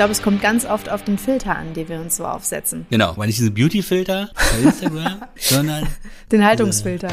glaube, es kommt ganz oft auf den Filter an, den wir uns so aufsetzen. Genau, weil nicht diese Beauty-Filter bei Instagram, sondern den Haltungsfilter.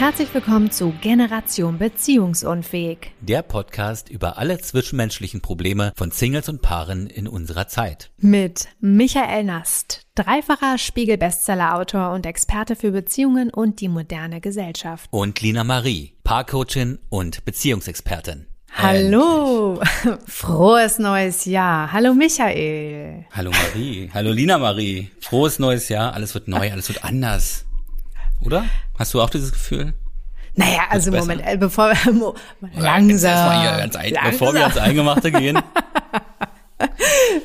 Herzlich willkommen zu Generation Beziehungsunfähig. Der Podcast über alle zwischenmenschlichen Probleme von Singles und Paaren in unserer Zeit. Mit Michael Nast, dreifacher Spiegel-Bestseller-Autor und Experte für Beziehungen und die moderne Gesellschaft. Und Lina Marie, Paarcoachin und Beziehungsexpertin. Hallo, frohes neues Jahr. Hallo Michael. Hallo Marie, hallo Lina Marie. Frohes neues Jahr, alles wird neu, alles wird anders. Oder? Hast du auch dieses Gefühl? Naja, also Moment, äh, bevor wir langsam, hier ganz ein, langsam. Bevor wir ans Eingemachte gehen.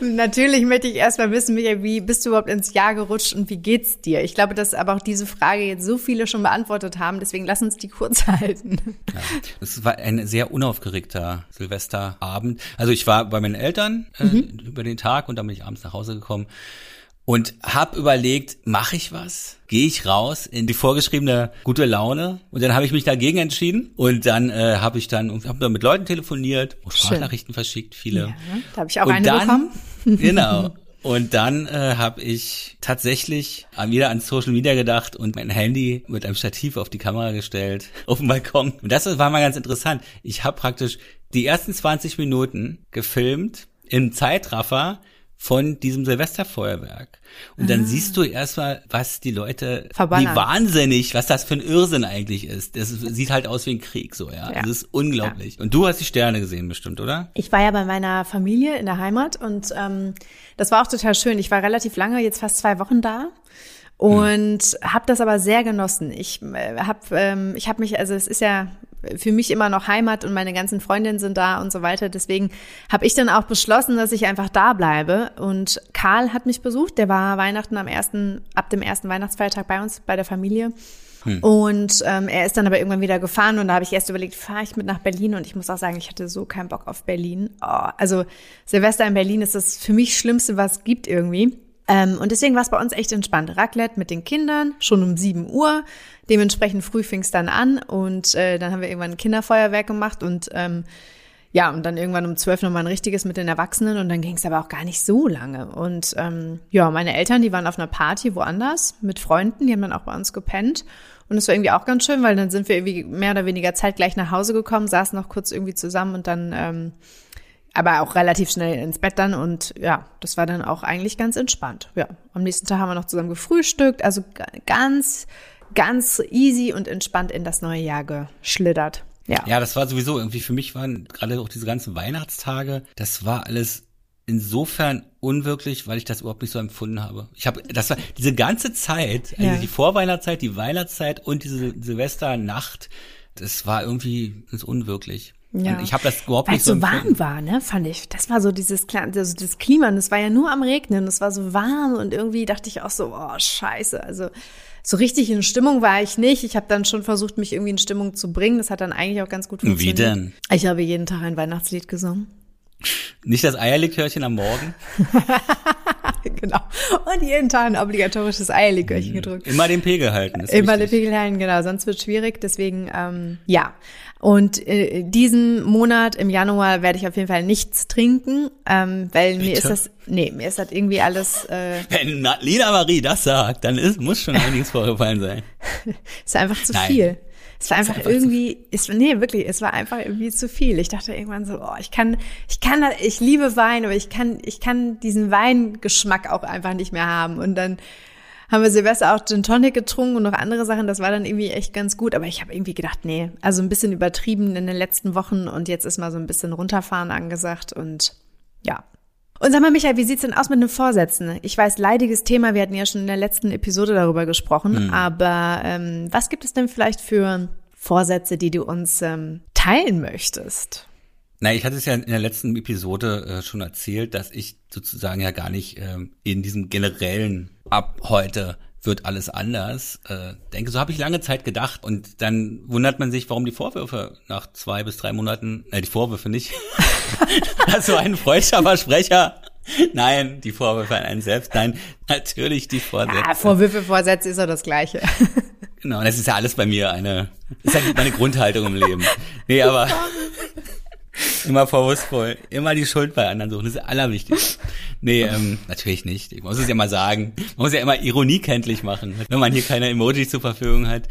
Natürlich möchte ich erstmal wissen, Michael, wie bist du überhaupt ins Jahr gerutscht und wie geht's dir? Ich glaube, dass aber auch diese Frage jetzt so viele schon beantwortet haben, deswegen lass uns die kurz halten. Ja, das war ein sehr unaufgeregter Silvesterabend. Also ich war bei meinen Eltern äh, mhm. über den Tag und dann bin ich abends nach Hause gekommen und hab überlegt, mache ich was? Gehe ich raus in die vorgeschriebene gute Laune? Und dann habe ich mich dagegen entschieden und dann äh, habe ich dann hab dann mit Leuten telefoniert, Sprachnachrichten verschickt, viele. Ja, da habe ich auch und eine dann, bekommen. Genau. Und dann äh, habe ich tatsächlich wieder an Social Media gedacht und mein Handy mit einem Stativ auf die Kamera gestellt, auf dem Balkon. Und das war mal ganz interessant. Ich habe praktisch die ersten 20 Minuten gefilmt im Zeitraffer von diesem Silvesterfeuerwerk. Und dann ah. siehst du erstmal, was die Leute, Verbannert. wie wahnsinnig, was das für ein Irrsinn eigentlich ist. Das sieht halt aus wie ein Krieg so, ja. ja. Das ist unglaublich. Ja. Und du hast die Sterne gesehen bestimmt, oder? Ich war ja bei meiner Familie in der Heimat und ähm, das war auch total schön. Ich war relativ lange, jetzt fast zwei Wochen da und hm. habe das aber sehr genossen. Ich äh, habe ähm, ich habe mich also es ist ja für mich immer noch Heimat und meine ganzen Freundinnen sind da und so weiter. Deswegen habe ich dann auch beschlossen, dass ich einfach da bleibe. Und Karl hat mich besucht. Der war Weihnachten am ersten, ab dem ersten Weihnachtsfeiertag bei uns, bei der Familie. Hm. Und ähm, er ist dann aber irgendwann wieder gefahren und da habe ich erst überlegt, fahre ich mit nach Berlin und ich muss auch sagen, ich hatte so keinen Bock auf Berlin. Oh, also Silvester in Berlin ist das für mich Schlimmste, was es gibt irgendwie. Ähm, und deswegen war es bei uns echt entspannt. Raclette mit den Kindern, schon um 7 Uhr. Dementsprechend früh fing es dann an und äh, dann haben wir irgendwann ein Kinderfeuerwerk gemacht und ähm, ja, und dann irgendwann um zwölf nochmal ein richtiges mit den Erwachsenen und dann ging es aber auch gar nicht so lange. Und ähm, ja, meine Eltern, die waren auf einer Party woanders mit Freunden, die haben dann auch bei uns gepennt. Und es war irgendwie auch ganz schön, weil dann sind wir irgendwie mehr oder weniger zeitgleich nach Hause gekommen, saßen noch kurz irgendwie zusammen und dann ähm, aber auch relativ schnell ins Bett dann und ja, das war dann auch eigentlich ganz entspannt. Ja, am nächsten Tag haben wir noch zusammen gefrühstückt, also ganz, ganz easy und entspannt in das neue Jahr geschlittert. Ja. Ja, das war sowieso irgendwie für mich waren gerade auch diese ganzen Weihnachtstage, das war alles insofern unwirklich, weil ich das überhaupt nicht so empfunden habe. Ich habe das war diese ganze Zeit, also ja. die Vorweihnachtszeit, die Weihnachtszeit und diese Silvesternacht, das war irgendwie das unwirklich. Ja. Und ich habe das überhaupt Weil nicht so so warm war, ne, fand ich. Das war so dieses also das Klima, und es war ja nur am Regnen, es war so warm und irgendwie dachte ich auch so, oh, scheiße, also so richtig in Stimmung war ich nicht. Ich habe dann schon versucht, mich irgendwie in Stimmung zu bringen. Das hat dann eigentlich auch ganz gut funktioniert. Wie denn? Ich habe jeden Tag ein Weihnachtslied gesungen. Nicht das Eierlikörchen am Morgen? genau. Und jeden Tag ein obligatorisches Eierlikörchen mhm. gedrückt. Immer den Pegel halten. Immer wichtig. den Pegel halten, genau. Sonst wird schwierig. Deswegen, ähm, ja. Und äh, diesen Monat im Januar werde ich auf jeden Fall nichts trinken, ähm, weil Bitte? mir ist das, nee, mir ist das irgendwie alles. Äh, Wenn Lina Marie das sagt, dann ist, muss schon einiges vorgefallen sein. ist einfach zu Nein. viel. Es war einfach, einfach irgendwie, ist, nee, wirklich, es war einfach irgendwie zu viel. Ich dachte irgendwann so, oh, ich kann, ich kann, ich liebe Wein, aber ich kann, ich kann diesen Weingeschmack auch einfach nicht mehr haben. Und dann haben wir Silvester auch Gin Tonic getrunken und noch andere Sachen. Das war dann irgendwie echt ganz gut. Aber ich habe irgendwie gedacht, nee, also ein bisschen übertrieben in den letzten Wochen und jetzt ist mal so ein bisschen runterfahren angesagt und ja. Und sag mal, Michael, wie sieht's denn aus mit den Vorsätzen? Ich weiß, leidiges Thema, wir hatten ja schon in der letzten Episode darüber gesprochen, mhm. aber ähm, was gibt es denn vielleicht für Vorsätze, die du uns ähm, teilen möchtest? Na, ich hatte es ja in der letzten Episode äh, schon erzählt, dass ich sozusagen ja gar nicht ähm, in diesem generellen ab heute wird alles anders. Äh, denke, so habe ich lange Zeit gedacht und dann wundert man sich, warum die Vorwürfe nach zwei bis drei Monaten, äh, die Vorwürfe nicht, dass so ein freudscher Versprecher Nein, die Vorwürfe an einen selbst. Nein, natürlich die Vorsätze. Ja, Vorwürfe, Vorsätze ist ja das Gleiche. Genau, das ist ja alles bei mir eine, das ist ja meine Grundhaltung im Leben. Nee, aber immer vorwurfsvoll, immer die Schuld bei anderen suchen, das ist das Allerwichtigste. Nee, ähm, natürlich nicht. Ich muss es ja mal sagen. Man muss ja immer Ironie kenntlich machen, wenn man hier keine Emojis zur Verfügung hat.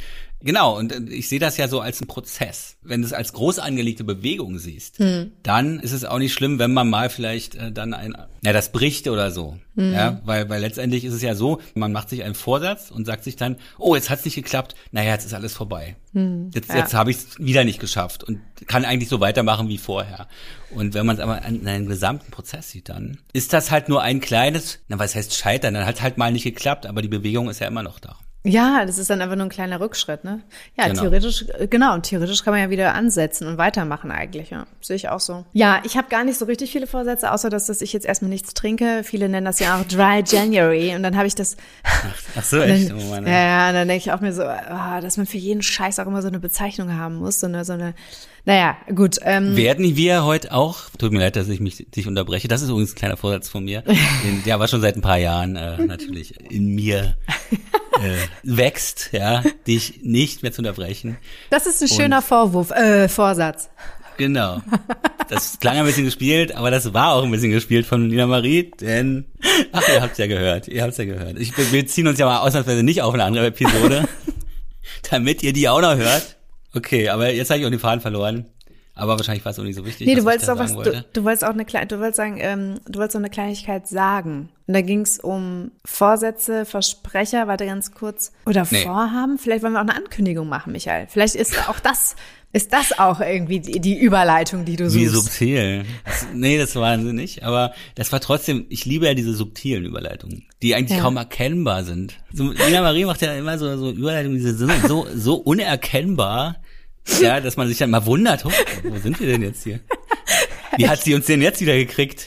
Genau, und äh, ich sehe das ja so als einen Prozess. Wenn du es als groß angelegte Bewegung siehst, hm. dann ist es auch nicht schlimm, wenn man mal vielleicht äh, dann ein, ja, das bricht oder so. Hm. Ja, weil, weil letztendlich ist es ja so, man macht sich einen Vorsatz und sagt sich dann, oh, jetzt hat's nicht geklappt, naja, jetzt ist alles vorbei. Hm. Jetzt, ja. jetzt habe ich es wieder nicht geschafft und kann eigentlich so weitermachen wie vorher. Und wenn man es aber an einem gesamten Prozess sieht, dann ist das halt nur ein kleines, na was heißt scheitern, dann hat halt mal nicht geklappt, aber die Bewegung ist ja immer noch da. Ja, das ist dann einfach nur ein kleiner Rückschritt, ne? Ja, genau. theoretisch, äh, genau, und theoretisch kann man ja wieder ansetzen und weitermachen eigentlich, ja. Sehe ich auch so. Ja, ich habe gar nicht so richtig viele Vorsätze, außer dass, dass ich jetzt erstmal nichts trinke. Viele nennen das ja auch Dry January und dann habe ich das. Ach, ach so, echt? Dann, oh Mann, ja, ja, und dann denke ich auch mir so, oh, dass man für jeden Scheiß auch immer so eine Bezeichnung haben muss, so eine, so eine naja, gut. Ähm, Werden wir heute auch, tut mir leid, dass ich mich dich unterbreche, das ist übrigens ein kleiner Vorsatz von mir, den, der war schon seit ein paar Jahren äh, natürlich in mir äh, wächst, ja, dich nicht mehr zu unterbrechen. Das ist ein Und, schöner Vorwurf, äh, Vorsatz. Genau. Das klang ein bisschen gespielt, aber das war auch ein bisschen gespielt von Nina Marie, denn, ach, ihr habt's ja gehört, ihr habt's ja gehört. Ich, wir ziehen uns ja mal ausnahmsweise nicht auf eine andere Episode, damit ihr die auch noch hört. Okay, aber jetzt habe ich auch den Faden verloren. Aber wahrscheinlich war es auch nicht so wichtig. Nee, du wolltest auch was, du, du, wolltest auch eine kleine, du wolltest sagen, ähm, du wolltest auch eine Kleinigkeit sagen. Und da ging es um Vorsätze, Versprecher, warte ganz kurz. Oder nee. Vorhaben. Vielleicht wollen wir auch eine Ankündigung machen, Michael. Vielleicht ist auch das, ist das auch irgendwie die, die Überleitung, die du suchst. Wie subtil. Das, nee, das war sie nicht. Aber das war trotzdem, ich liebe ja diese subtilen Überleitungen, die eigentlich ja. kaum erkennbar sind. So, Nina Marie macht ja immer so, so Überleitungen, die sind so, so unerkennbar ja, dass man sich dann mal wundert, oh, wo sind wir denn jetzt hier? Wie hat sie uns denn jetzt wieder gekriegt?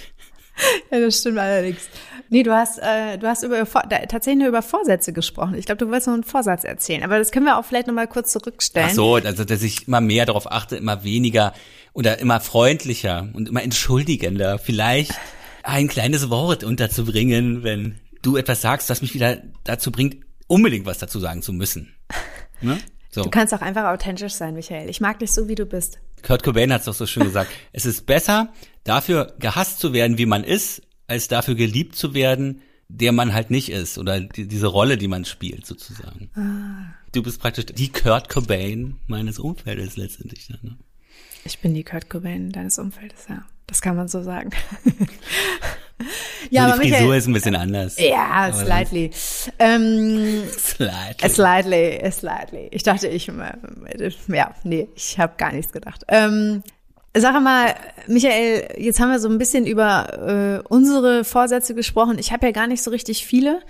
Ja, das stimmt allerdings. Nee, du hast, äh, du hast über, da, tatsächlich nur über Vorsätze gesprochen. Ich glaube, du wolltest noch einen Vorsatz erzählen. Aber das können wir auch vielleicht nochmal kurz zurückstellen. Ach so, also, dass ich immer mehr darauf achte, immer weniger oder immer freundlicher und immer entschuldigender, vielleicht ein kleines Wort unterzubringen, wenn du etwas sagst, was mich wieder dazu bringt, unbedingt was dazu sagen zu müssen. Ne? So. Du kannst auch einfach authentisch sein, Michael. Ich mag dich so, wie du bist. Kurt Cobain hat es doch so schön gesagt. es ist besser, dafür gehasst zu werden, wie man ist, als dafür geliebt zu werden, der man halt nicht ist oder die, diese Rolle, die man spielt, sozusagen. Ah. Du bist praktisch die Kurt Cobain meines Umfeldes letztendlich. Ne? Ich bin die Kurt Cobain deines Umfeldes, ja. Das kann man so sagen. ja, aber die Frisur Michael, ist ein bisschen anders. Ja, slightly. Ähm, slightly. Slightly, slightly. Ich dachte, ich, ja, nee, ich habe gar nichts gedacht. Ähm, Sag mal, Michael, jetzt haben wir so ein bisschen über äh, unsere Vorsätze gesprochen. Ich habe ja gar nicht so richtig viele,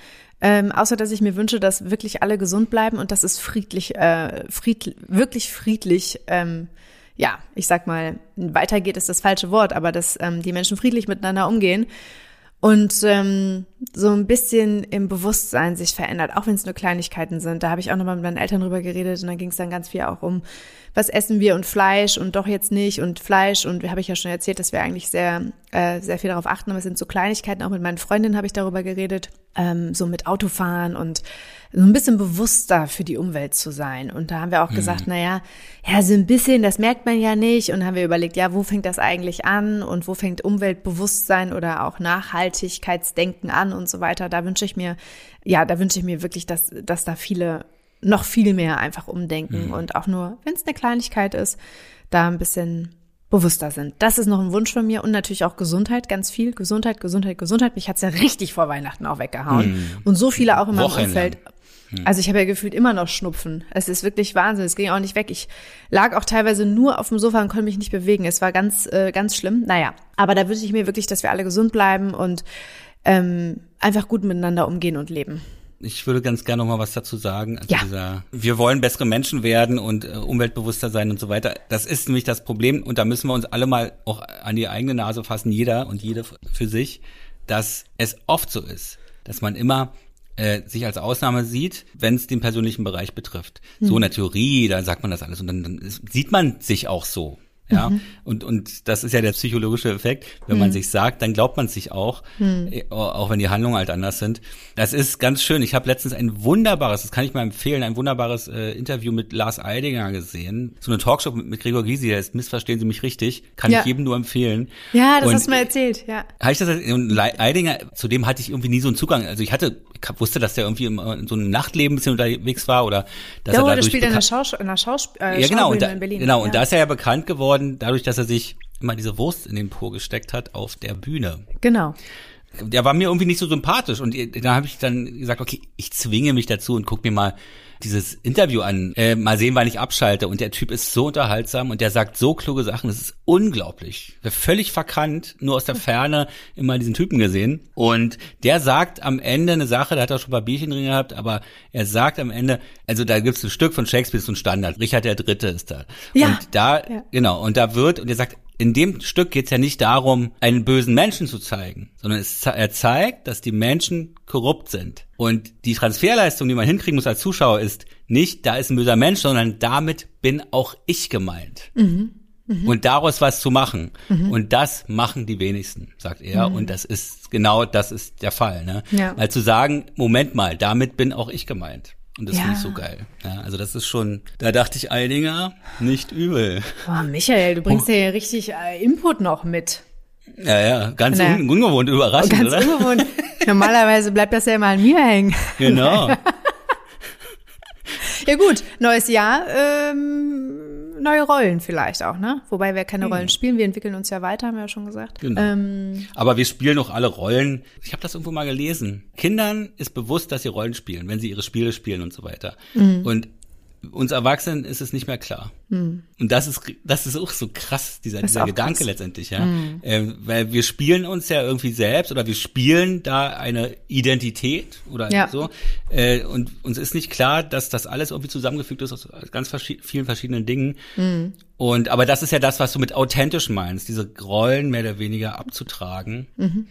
ähm, außer dass ich mir wünsche, dass wirklich alle gesund bleiben und dass es friedlich, äh, fried, wirklich friedlich ähm, ja, ich sag mal, weitergeht ist das falsche Wort, aber dass ähm, die Menschen friedlich miteinander umgehen und ähm, so ein bisschen im Bewusstsein sich verändert, auch wenn es nur Kleinigkeiten sind. Da habe ich auch nochmal mit meinen Eltern drüber geredet und dann ging es dann ganz viel auch um, was essen wir und Fleisch und doch jetzt nicht und Fleisch und habe ich ja schon erzählt, dass wir eigentlich sehr, äh, sehr viel darauf achten, aber es sind so Kleinigkeiten. Auch mit meinen Freundinnen habe ich darüber geredet, ähm, so mit Autofahren und so ein bisschen bewusster für die Umwelt zu sein. Und da haben wir auch mhm. gesagt, na ja, ja, so ein bisschen, das merkt man ja nicht. Und haben wir überlegt, ja, wo fängt das eigentlich an und wo fängt Umweltbewusstsein oder auch Nachhaltigkeitsdenken an und so weiter. Da wünsche ich mir, ja, da wünsche ich mir wirklich, dass, dass da viele noch viel mehr einfach umdenken mhm. und auch nur, wenn es eine Kleinigkeit ist, da ein bisschen bewusster sind. Das ist noch ein Wunsch von mir und natürlich auch Gesundheit, ganz viel. Gesundheit, Gesundheit, Gesundheit. Mich hat's ja richtig vor Weihnachten auch weggehauen. Mhm. Und so viele auch in meinem Umfeld. Hm. Also ich habe ja gefühlt immer noch Schnupfen. Es ist wirklich Wahnsinn. Es ging auch nicht weg. Ich lag auch teilweise nur auf dem Sofa und konnte mich nicht bewegen. Es war ganz, äh, ganz schlimm. Naja, aber da wünsche ich mir wirklich, dass wir alle gesund bleiben und ähm, einfach gut miteinander umgehen und leben. Ich würde ganz gerne noch mal was dazu sagen. Also ja. dieser, wir wollen bessere Menschen werden und äh, umweltbewusster sein und so weiter. Das ist nämlich das Problem und da müssen wir uns alle mal auch an die eigene Nase fassen, jeder und jede für sich, dass es oft so ist, dass man immer äh, sich als Ausnahme sieht, wenn es den persönlichen Bereich betrifft. Mhm. So in der Theorie, da sagt man das alles und dann, dann ist, sieht man sich auch so. Ja, mhm. und, und das ist ja der psychologische Effekt. Wenn mhm. man sich sagt, dann glaubt man sich auch, mhm. auch wenn die Handlungen halt anders sind. Das ist ganz schön. Ich habe letztens ein wunderbares, das kann ich mal empfehlen, ein wunderbares äh, Interview mit Lars Eidinger gesehen. So eine Talkshow mit, mit Gregor Gysi, der ist, missverstehen Sie mich richtig, kann ja. ich jedem nur empfehlen. Ja, das und, hast du mir erzählt, ja. Habe ich das, und Eidinger, zu dem hatte ich irgendwie nie so einen Zugang. Also ich hatte, ich wusste, dass der irgendwie in so einem Nachtleben ein bisschen unterwegs war oder dass ja, er dadurch... Der spielt in der, Schaus in der Schaus äh, ja, genau, und da, in Berlin. Genau, ja. und da ist er ja bekannt geworden, dadurch, dass er sich immer diese Wurst in den Po gesteckt hat auf der Bühne. Genau der war mir irgendwie nicht so sympathisch und da habe ich dann gesagt, okay, ich zwinge mich dazu und guck mir mal dieses Interview an, äh, mal sehen, wann ich abschalte. Und der Typ ist so unterhaltsam und der sagt so kluge Sachen, das ist unglaublich. Völlig verkannt, nur aus der Ferne immer diesen Typen gesehen. Und der sagt am Ende eine Sache, da hat er schon ein paar Bierchen drin gehabt, aber er sagt am Ende, also da gibt's ein Stück von Shakespeare, so ein Standard, Richard der Dritte ist da. Ja. Und da, ja. genau, und da wird, und er sagt, in dem Stück geht es ja nicht darum, einen bösen Menschen zu zeigen, sondern es, er zeigt, dass die Menschen korrupt sind. Und die Transferleistung, die man hinkriegen muss als Zuschauer, ist nicht, da ist ein böser Mensch, sondern damit bin auch ich gemeint. Mhm. Mhm. Und daraus was zu machen. Mhm. Und das machen die wenigsten, sagt er. Mhm. Und das ist genau das ist der Fall. Ne? Ja. Weil zu sagen, Moment mal, damit bin auch ich gemeint. Und das ja. finde ich so geil. Ja, also das ist schon, da dachte ich Eidinger, nicht übel. Oh, Michael, du bringst oh. ja richtig äh, Input noch mit. Ja, ja, ganz naja. un ungewohnt, überraschend, ganz oder? ungewohnt. Normalerweise bleibt das ja immer an mir hängen. Genau. ja gut, neues Jahr, ähm, neue Rollen vielleicht auch, ne? Wobei wir keine hm. Rollen spielen, wir entwickeln uns ja weiter, haben wir ja schon gesagt. Genau. Ähm, Aber wir spielen auch alle Rollen. Ich habe das irgendwo mal gelesen. Kindern ist bewusst, dass sie Rollen spielen, wenn sie ihre Spiele spielen und so weiter. Mhm. Und uns Erwachsenen ist es nicht mehr klar. Mhm. Und das ist, das ist auch so krass, dieser, dieser Gedanke krass. letztendlich, ja. Mhm. Ähm, weil wir spielen uns ja irgendwie selbst oder wir spielen da eine Identität oder ja. so. Äh, und uns ist nicht klar, dass das alles irgendwie zusammengefügt ist aus ganz verschi vielen verschiedenen Dingen. Mhm. Und, aber das ist ja das, was du mit authentisch meinst, diese Rollen mehr oder weniger abzutragen. Mhm.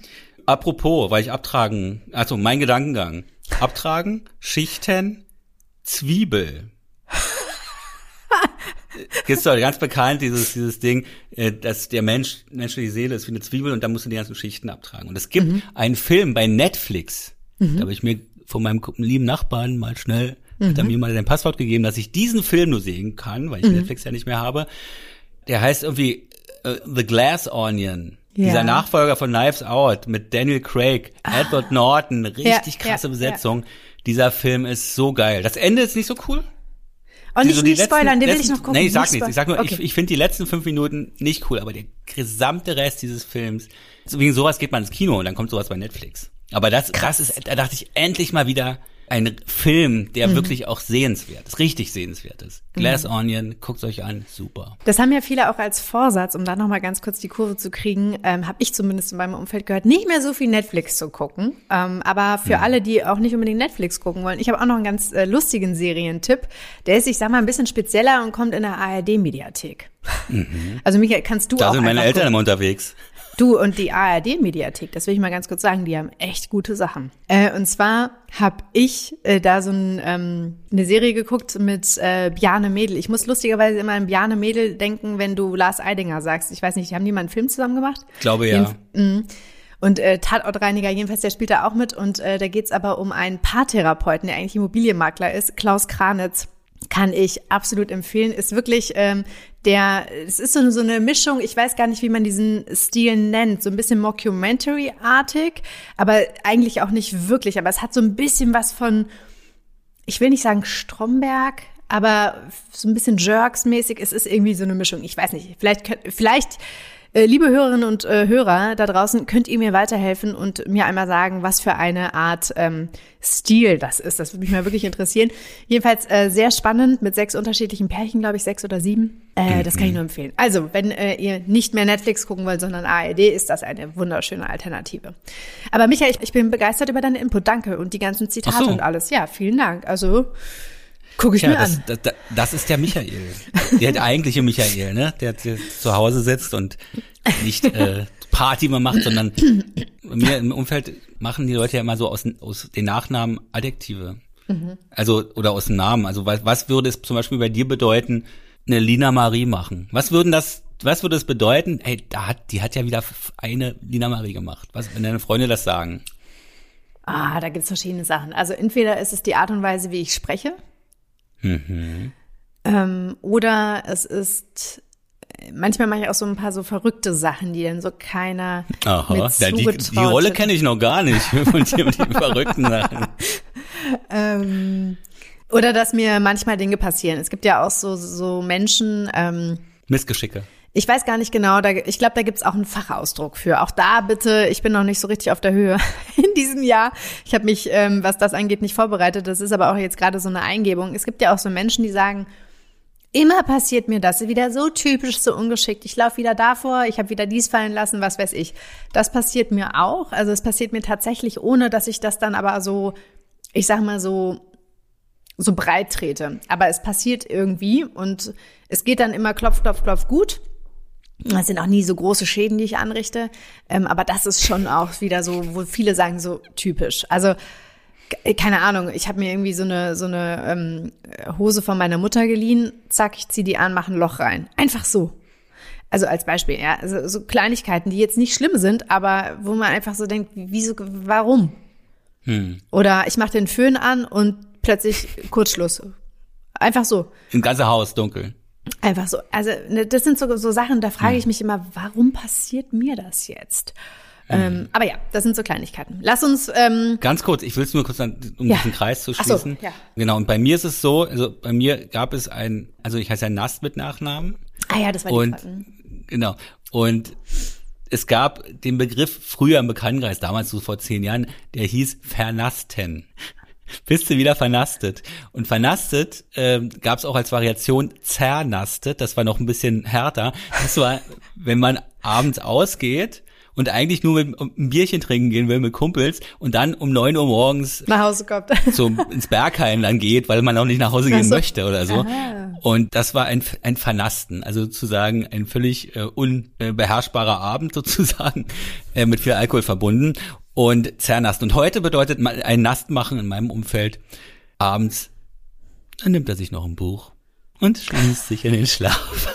Apropos, weil ich abtragen, also mein Gedankengang. Abtragen, Schichten, Zwiebel gibt's doch ganz bekannt dieses dieses Ding, äh, dass der Mensch menschliche Seele ist wie eine Zwiebel und da musst du die ganzen Schichten abtragen. Und es gibt mhm. einen Film bei Netflix, mhm. da habe ich mir von meinem lieben Nachbarn mal schnell mhm. hat er mir mal sein Passwort gegeben, dass ich diesen Film nur sehen kann, weil ich mhm. Netflix ja nicht mehr habe. Der heißt irgendwie uh, The Glass Onion. Ja. Dieser Nachfolger von Knives Out mit Daniel Craig, ah. Edward Norton, richtig ja, krasse ja, Besetzung. Dieser Film ist so geil. Das Ende ist nicht so cool. Und oh, nicht, so nicht letzten, spoilern, den will ich noch gucken. Nee, ich sag nichts. Ich sag nur, okay. ich, ich finde die letzten fünf Minuten nicht cool, aber der gesamte Rest dieses Films, wegen sowas geht man ins Kino und dann kommt sowas bei Netflix. Aber das, Krass. das ist, da dachte ich endlich mal wieder, ein Film, der mhm. wirklich auch sehenswert ist, richtig sehenswert ist. Glass mhm. Onion, guckt euch an, super. Das haben ja viele auch als Vorsatz, um da nochmal ganz kurz die Kurve zu kriegen, ähm, habe ich zumindest in meinem Umfeld gehört, nicht mehr so viel Netflix zu gucken. Ähm, aber für mhm. alle, die auch nicht unbedingt Netflix gucken wollen, ich habe auch noch einen ganz äh, lustigen Serientipp. Der ist, ich sag mal, ein bisschen spezieller und kommt in der ARD-Mediathek. Mhm. Also Michael, kannst du da auch. Da sind meine Eltern immer unterwegs. Du und die ARD-Mediathek, das will ich mal ganz kurz sagen, die haben echt gute Sachen. Äh, und zwar habe ich äh, da so ein, ähm, eine Serie geguckt mit äh, Bjane Mädel. Ich muss lustigerweise immer an Bjane Mädel denken, wenn du Lars Eidinger sagst. Ich weiß nicht, haben die mal einen Film zusammen gemacht? Ich glaube ja. Jeden, und äh, Tatortreiniger, jedenfalls, der spielt da auch mit. Und äh, da geht's aber um einen Paartherapeuten, der eigentlich Immobilienmakler ist, Klaus Kranitz kann ich absolut empfehlen. Ist wirklich ähm, der, es ist so, so eine Mischung, ich weiß gar nicht, wie man diesen Stil nennt, so ein bisschen Mockumentary-artig, aber eigentlich auch nicht wirklich. Aber es hat so ein bisschen was von, ich will nicht sagen Stromberg, aber so ein bisschen Jerks-mäßig. Es ist irgendwie so eine Mischung. Ich weiß nicht. Vielleicht, vielleicht liebe Hörerinnen und äh, Hörer da draußen, könnt ihr mir weiterhelfen und mir einmal sagen, was für eine Art ähm, Stil das ist. Das würde mich mal wirklich interessieren. Jedenfalls äh, sehr spannend mit sechs unterschiedlichen Pärchen, glaube ich, sechs oder sieben. Äh, das kann ich nur empfehlen. Also, wenn äh, ihr nicht mehr Netflix gucken wollt, sondern ARD, ist das eine wunderschöne Alternative. Aber Michael, ich, ich bin begeistert über deinen Input. Danke. Und die ganzen Zitate so. und alles. Ja, vielen Dank. Also, Gucke ich ja, mir das, an. Das, das, das, ist der Michael. Der eigentliche Michael, ne? Der, der zu Hause sitzt und nicht äh, Party mal macht, sondern mir im Umfeld machen die Leute ja immer so aus, aus den Nachnamen Adjektive. Mhm. Also, oder aus dem Namen. Also was, was würde es zum Beispiel bei dir bedeuten, eine Lina Marie machen? Was würden das was würde es bedeuten? Hey, da hat, die hat ja wieder eine Lina Marie gemacht. Was, wenn deine Freunde das sagen? Ah, da gibt's verschiedene Sachen. Also entweder ist es die Art und Weise, wie ich spreche. Mhm. Ähm, oder es ist manchmal mache ich auch so ein paar so verrückte Sachen, die dann so keiner Aha, mit ja, die, die Rolle kenne ich noch gar nicht von dir mit den verrückten Sachen. Ähm, oder dass mir manchmal Dinge passieren. Es gibt ja auch so so Menschen. Ähm, Missgeschicke. Ich weiß gar nicht genau, da, ich glaube, da gibt's auch einen Fachausdruck für. Auch da bitte, ich bin noch nicht so richtig auf der Höhe in diesem Jahr. Ich habe mich, ähm, was das angeht, nicht vorbereitet. Das ist aber auch jetzt gerade so eine Eingebung. Es gibt ja auch so Menschen, die sagen, Immer passiert mir das, wieder so typisch, so ungeschickt. Ich laufe wieder davor, ich habe wieder dies fallen lassen, was weiß ich. Das passiert mir auch. Also es passiert mir tatsächlich, ohne dass ich das dann aber so, ich sag mal so, so breit trete. Aber es passiert irgendwie und es geht dann immer klopf, klopf, klopf gut. Das sind auch nie so große Schäden, die ich anrichte. Ähm, aber das ist schon auch wieder so, wo viele sagen, so typisch. Also keine Ahnung, ich habe mir irgendwie so eine so eine ähm, Hose von meiner Mutter geliehen, zack, ich zieh die an, mache ein Loch rein. Einfach so. Also als Beispiel, ja, also so Kleinigkeiten, die jetzt nicht schlimm sind, aber wo man einfach so denkt, wieso, warum? Hm. Oder ich mache den Föhn an und plötzlich Kurzschluss. Einfach so. Im ganzen Haus dunkel. Einfach so. Also ne, das sind so, so Sachen, da frage ich mich immer, warum passiert mir das jetzt? Ähm, mhm. aber ja, das sind so Kleinigkeiten. Lass uns ähm, ganz kurz. Ich will es nur kurz, an, um ja. diesen Kreis zu schließen. So, ja. Genau. Und bei mir ist es so. Also bei mir gab es ein, also ich heiße ja Nast mit Nachnamen. Ah ja, das war und, die Und Genau. Und es gab den Begriff früher im Bekanntenkreis, damals so vor zehn Jahren, der hieß Vernasten. Bist du wieder vernastet. Und vernastet ähm, gab es auch als Variation zernastet, das war noch ein bisschen härter. Das war, wenn man abends ausgeht und eigentlich nur mit, ein Bierchen trinken gehen will mit Kumpels und dann um neun Uhr morgens nach Hause kommt. so ins Bergheim dann geht, weil man auch nicht nach Hause gehen so. möchte oder so. Aha. Und das war ein, ein Vernasten, also sozusagen ein völlig äh, unbeherrschbarer Abend sozusagen äh, mit viel Alkohol verbunden und zernasten. Und heute bedeutet ein Nast machen in meinem Umfeld abends, dann nimmt er sich noch ein Buch und schließt sich in den Schlaf.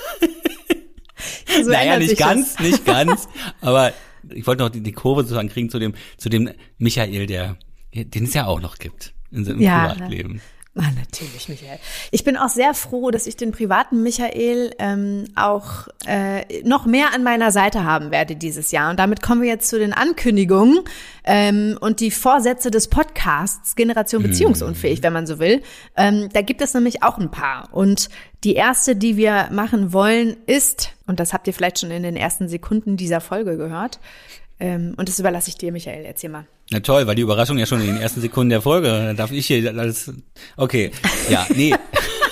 So naja, nicht ganz, das. nicht ganz, aber ich wollte noch die, die Kurve sozusagen kriegen zu dem, zu dem Michael, der, den es ja auch noch gibt in seinem ja, Privatleben. Ah, natürlich, Michael. Ich bin auch sehr froh, dass ich den privaten Michael ähm, auch äh, noch mehr an meiner Seite haben werde dieses Jahr. Und damit kommen wir jetzt zu den Ankündigungen ähm, und die Vorsätze des Podcasts Generation Beziehungsunfähig, mhm. wenn man so will. Ähm, da gibt es nämlich auch ein paar. Und die erste, die wir machen wollen, ist, und das habt ihr vielleicht schon in den ersten Sekunden dieser Folge gehört, ähm, und das überlasse ich dir, Michael. Erzähl mal. Na toll, weil die Überraschung ja schon in den ersten Sekunden der Folge. Darf ich hier alles. Okay. Ja, nee.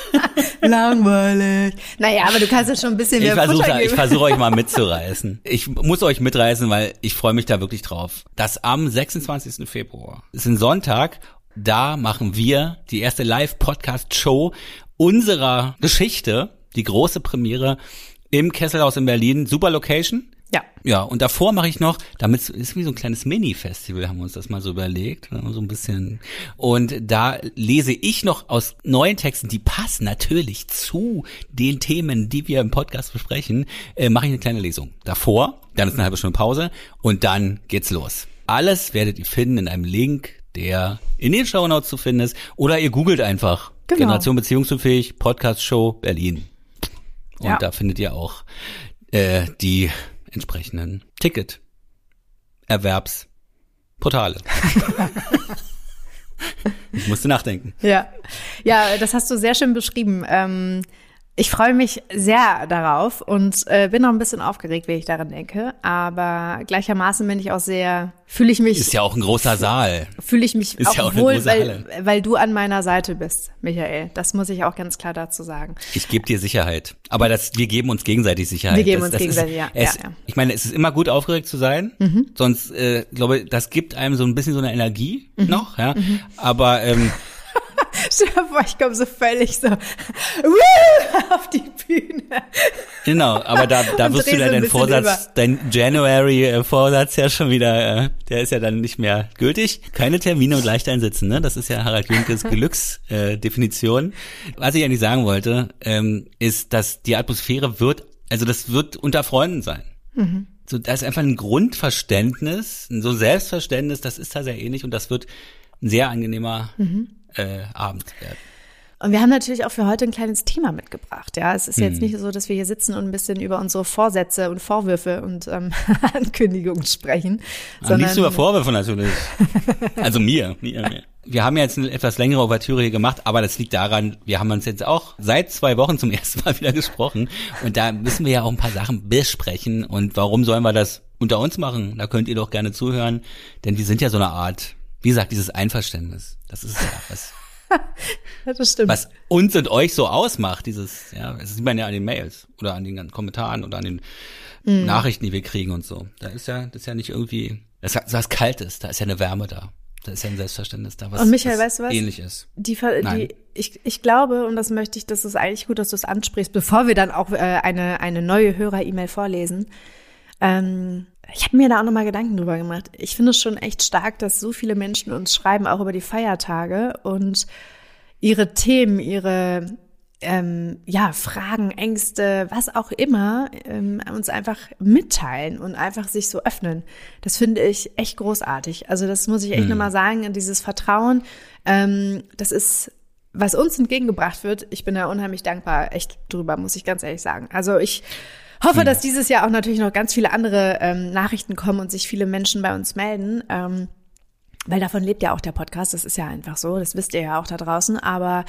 Langweilig. Naja, aber du kannst ja schon ein bisschen mehr Ich versuche ich versuche euch mal mitzureißen. Ich muss euch mitreißen, weil ich freue mich da wirklich drauf. Das am 26. Februar ist ein Sonntag. Da machen wir die erste Live-Podcast-Show unserer Geschichte, die große Premiere im Kesselhaus in Berlin. Super Location. Ja. Ja, und davor mache ich noch, damit ist wie so ein kleines Mini-Festival, haben wir uns das mal so überlegt, ne, so ein bisschen. Und da lese ich noch aus neuen Texten, die passen natürlich zu den Themen, die wir im Podcast besprechen, äh, mache ich eine kleine Lesung. Davor, dann ist eine halbe Stunde Pause und dann geht's los. Alles werdet ihr finden in einem Link, der in den Show Notes zu finden ist, oder ihr googelt einfach genau. Generation Beziehungsunfähig Podcast Show Berlin. Und ja. da findet ihr auch äh, die entsprechenden Ticket. Erwerbsportale. ich musste nachdenken. Ja, ja, das hast du sehr schön beschrieben. Ähm, ich freue mich sehr darauf und äh, bin noch ein bisschen aufgeregt, wenn ich daran denke. Aber gleichermaßen bin ich auch sehr, fühle ich mich. Ist ja auch ein großer Saal. Fühle ich mich Ist auch, ja auch wohl, weil, weil du an meiner Seite bist, Michael. Das muss ich auch ganz klar dazu sagen. Ich gebe dir Sicherheit. Aber das, wir geben uns gegenseitig Sicherheit. Wir geben das, uns das gegenseitig, ist, ja, es, ja, ja. Ich meine, es ist immer gut aufgeregt zu sein. Mhm. Sonst, äh, glaube das gibt einem so ein bisschen so eine Energie mhm. noch. Ja. Mhm. Aber ähm, Stell dir vor, ich komme so völlig so auf die Bühne. Genau, aber da, da wirst du dann so deinen Vorsatz, über. dein January-Vorsatz ja schon wieder, äh, der ist ja dann nicht mehr gültig. Keine Termine und leicht einsitzen, ne? Das ist ja Harald Junkes Glücksdefinition. Äh, Was ich eigentlich sagen wollte, ähm, ist, dass die Atmosphäre wird Also das wird unter Freunden sein. Mhm. So, da ist einfach ein Grundverständnis, ein so Selbstverständnis, das ist da sehr ähnlich und das wird ein sehr angenehmer mhm. Äh, Abend werden. Und wir haben natürlich auch für heute ein kleines Thema mitgebracht. Ja, es ist jetzt hm. nicht so, dass wir hier sitzen und ein bisschen über unsere Vorsätze und Vorwürfe und ähm, Ankündigungen sprechen. Am liebsten über Vorwürfe natürlich. also mir, mir, mir. Wir haben jetzt eine etwas längere Ouvertüre hier gemacht, aber das liegt daran, wir haben uns jetzt auch seit zwei Wochen zum ersten Mal wieder gesprochen und da müssen wir ja auch ein paar Sachen besprechen und warum sollen wir das unter uns machen? Da könnt ihr doch gerne zuhören, denn wir sind ja so eine Art, wie gesagt, dieses Einverständnis. Das ist ja was das stimmt. Was uns und euch so ausmacht, dieses, ja, das sieht man ja an den Mails oder an den ganzen Kommentaren oder an den mhm. Nachrichten, die wir kriegen und so. Da ist ja, das ist ja nicht irgendwie, das ist was Kaltes, da ist ja eine Wärme da. Da ist ja ein Selbstverständnis da, was, und Michael, weißt du was? ähnlich ist. Die, die, ich, ich glaube, und das möchte ich, das ist eigentlich gut, dass du es ansprichst, bevor wir dann auch äh, eine, eine neue Hörer-E-Mail vorlesen. Ähm, ich habe mir da auch nochmal Gedanken drüber gemacht. Ich finde es schon echt stark, dass so viele Menschen uns schreiben, auch über die Feiertage und ihre Themen, ihre ähm, ja, Fragen, Ängste, was auch immer, ähm, uns einfach mitteilen und einfach sich so öffnen. Das finde ich echt großartig. Also das muss ich echt hm. nochmal sagen, dieses Vertrauen, ähm, das ist, was uns entgegengebracht wird. Ich bin da unheimlich dankbar, echt drüber, muss ich ganz ehrlich sagen. Also ich Hoffe, hm. dass dieses Jahr auch natürlich noch ganz viele andere ähm, Nachrichten kommen und sich viele Menschen bei uns melden. Ähm, weil davon lebt ja auch der Podcast. Das ist ja einfach so. Das wisst ihr ja auch da draußen. Aber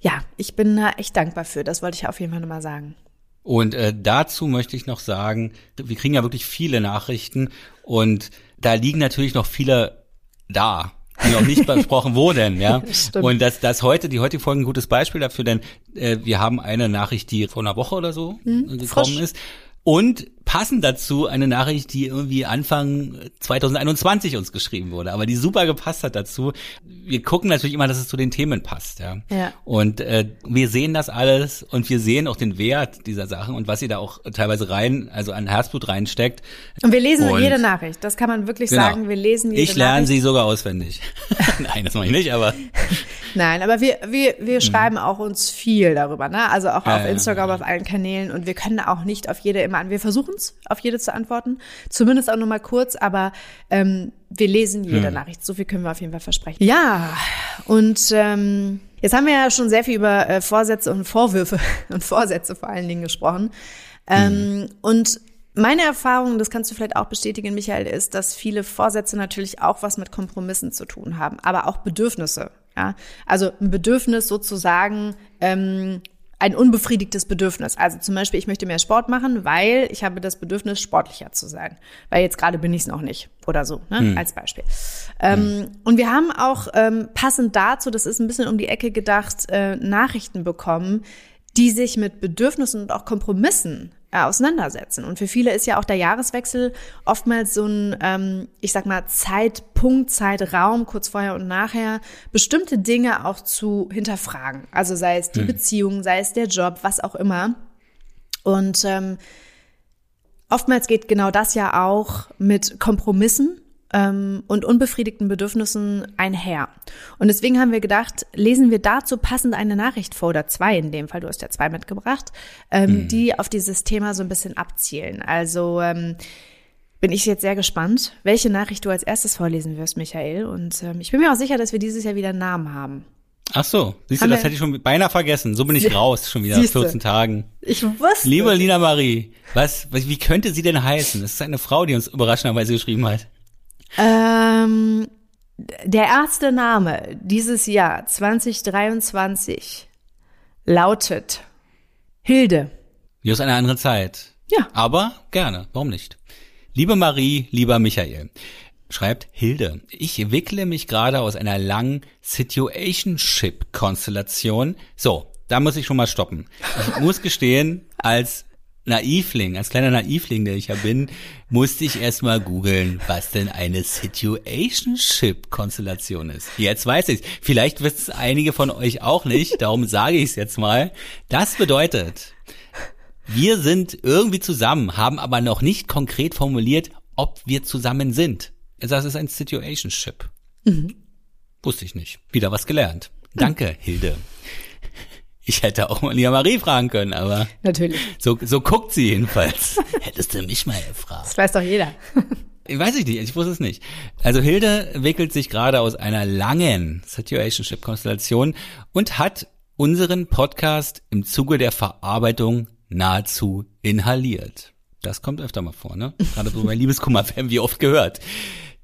ja, ich bin da echt dankbar für. Das wollte ich auf jeden Fall nochmal sagen. Und äh, dazu möchte ich noch sagen, wir kriegen ja wirklich viele Nachrichten und da liegen natürlich noch viele da noch nicht besprochen wurden, ja. Stimmt. Und das, das heute, die heutige Folge ein gutes Beispiel dafür, denn äh, wir haben eine Nachricht, die vor einer Woche oder so hm, gekommen frisch. ist. Und passend dazu eine Nachricht, die irgendwie Anfang 2021 uns geschrieben wurde, aber die super gepasst hat dazu. Wir gucken natürlich immer, dass es zu den Themen passt, ja. ja. Und äh, wir sehen das alles und wir sehen auch den Wert dieser Sachen und was ihr da auch teilweise rein, also an Herzblut reinsteckt. Und wir lesen und jede Nachricht, das kann man wirklich genau. sagen. Wir lesen jede Ich lerne Nachricht. sie sogar auswendig. Nein, das mache ich nicht, aber. Nein, aber wir, wir, wir mhm. schreiben auch uns viel darüber, ne? Also auch auf Instagram, auf allen Kanälen und wir können auch nicht auf jede immer an. Wir versuchen es, auf jede zu antworten. Zumindest auch nur mal kurz, aber ähm, wir lesen jede hm. Nachricht. So viel können wir auf jeden Fall versprechen. Ja, und ähm, jetzt haben wir ja schon sehr viel über äh, Vorsätze und Vorwürfe und Vorsätze vor allen Dingen gesprochen. Ähm, hm. Und meine Erfahrung, das kannst du vielleicht auch bestätigen, Michael, ist, dass viele Vorsätze natürlich auch was mit Kompromissen zu tun haben, aber auch Bedürfnisse. Ja, also ein Bedürfnis sozusagen, ähm, ein unbefriedigtes Bedürfnis. Also zum Beispiel, ich möchte mehr Sport machen, weil ich habe das Bedürfnis, sportlicher zu sein. Weil jetzt gerade bin ich es noch nicht oder so, ne? Hm. als Beispiel. Ähm, hm. Und wir haben auch ähm, passend dazu, das ist ein bisschen um die Ecke gedacht, äh, Nachrichten bekommen, die sich mit Bedürfnissen und auch Kompromissen auseinandersetzen. Und für viele ist ja auch der Jahreswechsel oftmals so ein, ähm, ich sag mal, Zeitpunkt, Zeitraum, kurz vorher und nachher, bestimmte Dinge auch zu hinterfragen. Also sei es die hm. Beziehung, sei es der Job, was auch immer. Und ähm, oftmals geht genau das ja auch mit Kompromissen ähm, und unbefriedigten Bedürfnissen einher. Und deswegen haben wir gedacht, lesen wir dazu passend eine Nachricht vor oder zwei in dem Fall, du hast ja zwei mitgebracht, ähm, mhm. die auf dieses Thema so ein bisschen abzielen. Also ähm, bin ich jetzt sehr gespannt, welche Nachricht du als erstes vorlesen wirst, Michael. Und ähm, ich bin mir auch sicher, dass wir dieses Jahr wieder einen Namen haben. Ach so, siehst du, das hätte ich schon beinahe vergessen. So bin ich raus, schon wieder, Siehste. 14 Tagen. Ich wusste. Liebe Lina Marie, was, wie könnte sie denn heißen? Das ist eine Frau, die uns überraschenderweise geschrieben hat. Ähm, der erste Name dieses Jahr 2023 lautet Hilde. Wie aus einer anderen Zeit. Ja. Aber gerne, warum nicht? Liebe Marie, lieber Michael, schreibt Hilde, ich wickle mich gerade aus einer langen Situationship-Konstellation. So, da muss ich schon mal stoppen. Ich muss gestehen, als Naivling, als kleiner Naivling, der ich ja bin, musste ich erstmal googeln, was denn eine Situationship-Konstellation ist. Jetzt weiß ich's. Vielleicht wissen es einige von euch auch nicht, darum sage ich es jetzt mal. Das bedeutet, wir sind irgendwie zusammen, haben aber noch nicht konkret formuliert, ob wir zusammen sind. Das ist ein Situationship. Mhm. Wusste ich nicht. Wieder was gelernt. Danke, Hilde. Ich hätte auch mal Lia Marie fragen können, aber. Natürlich. So, so guckt sie jedenfalls. Hättest du mich mal gefragt. Das weiß doch jeder. Ich weiß ich nicht, ich wusste es nicht. Also Hilde wickelt sich gerade aus einer langen Situationship-Konstellation und hat unseren Podcast im Zuge der Verarbeitung nahezu inhaliert. Das kommt öfter mal vor, ne? Gerade so bei Liebeskummer haben wir oft gehört.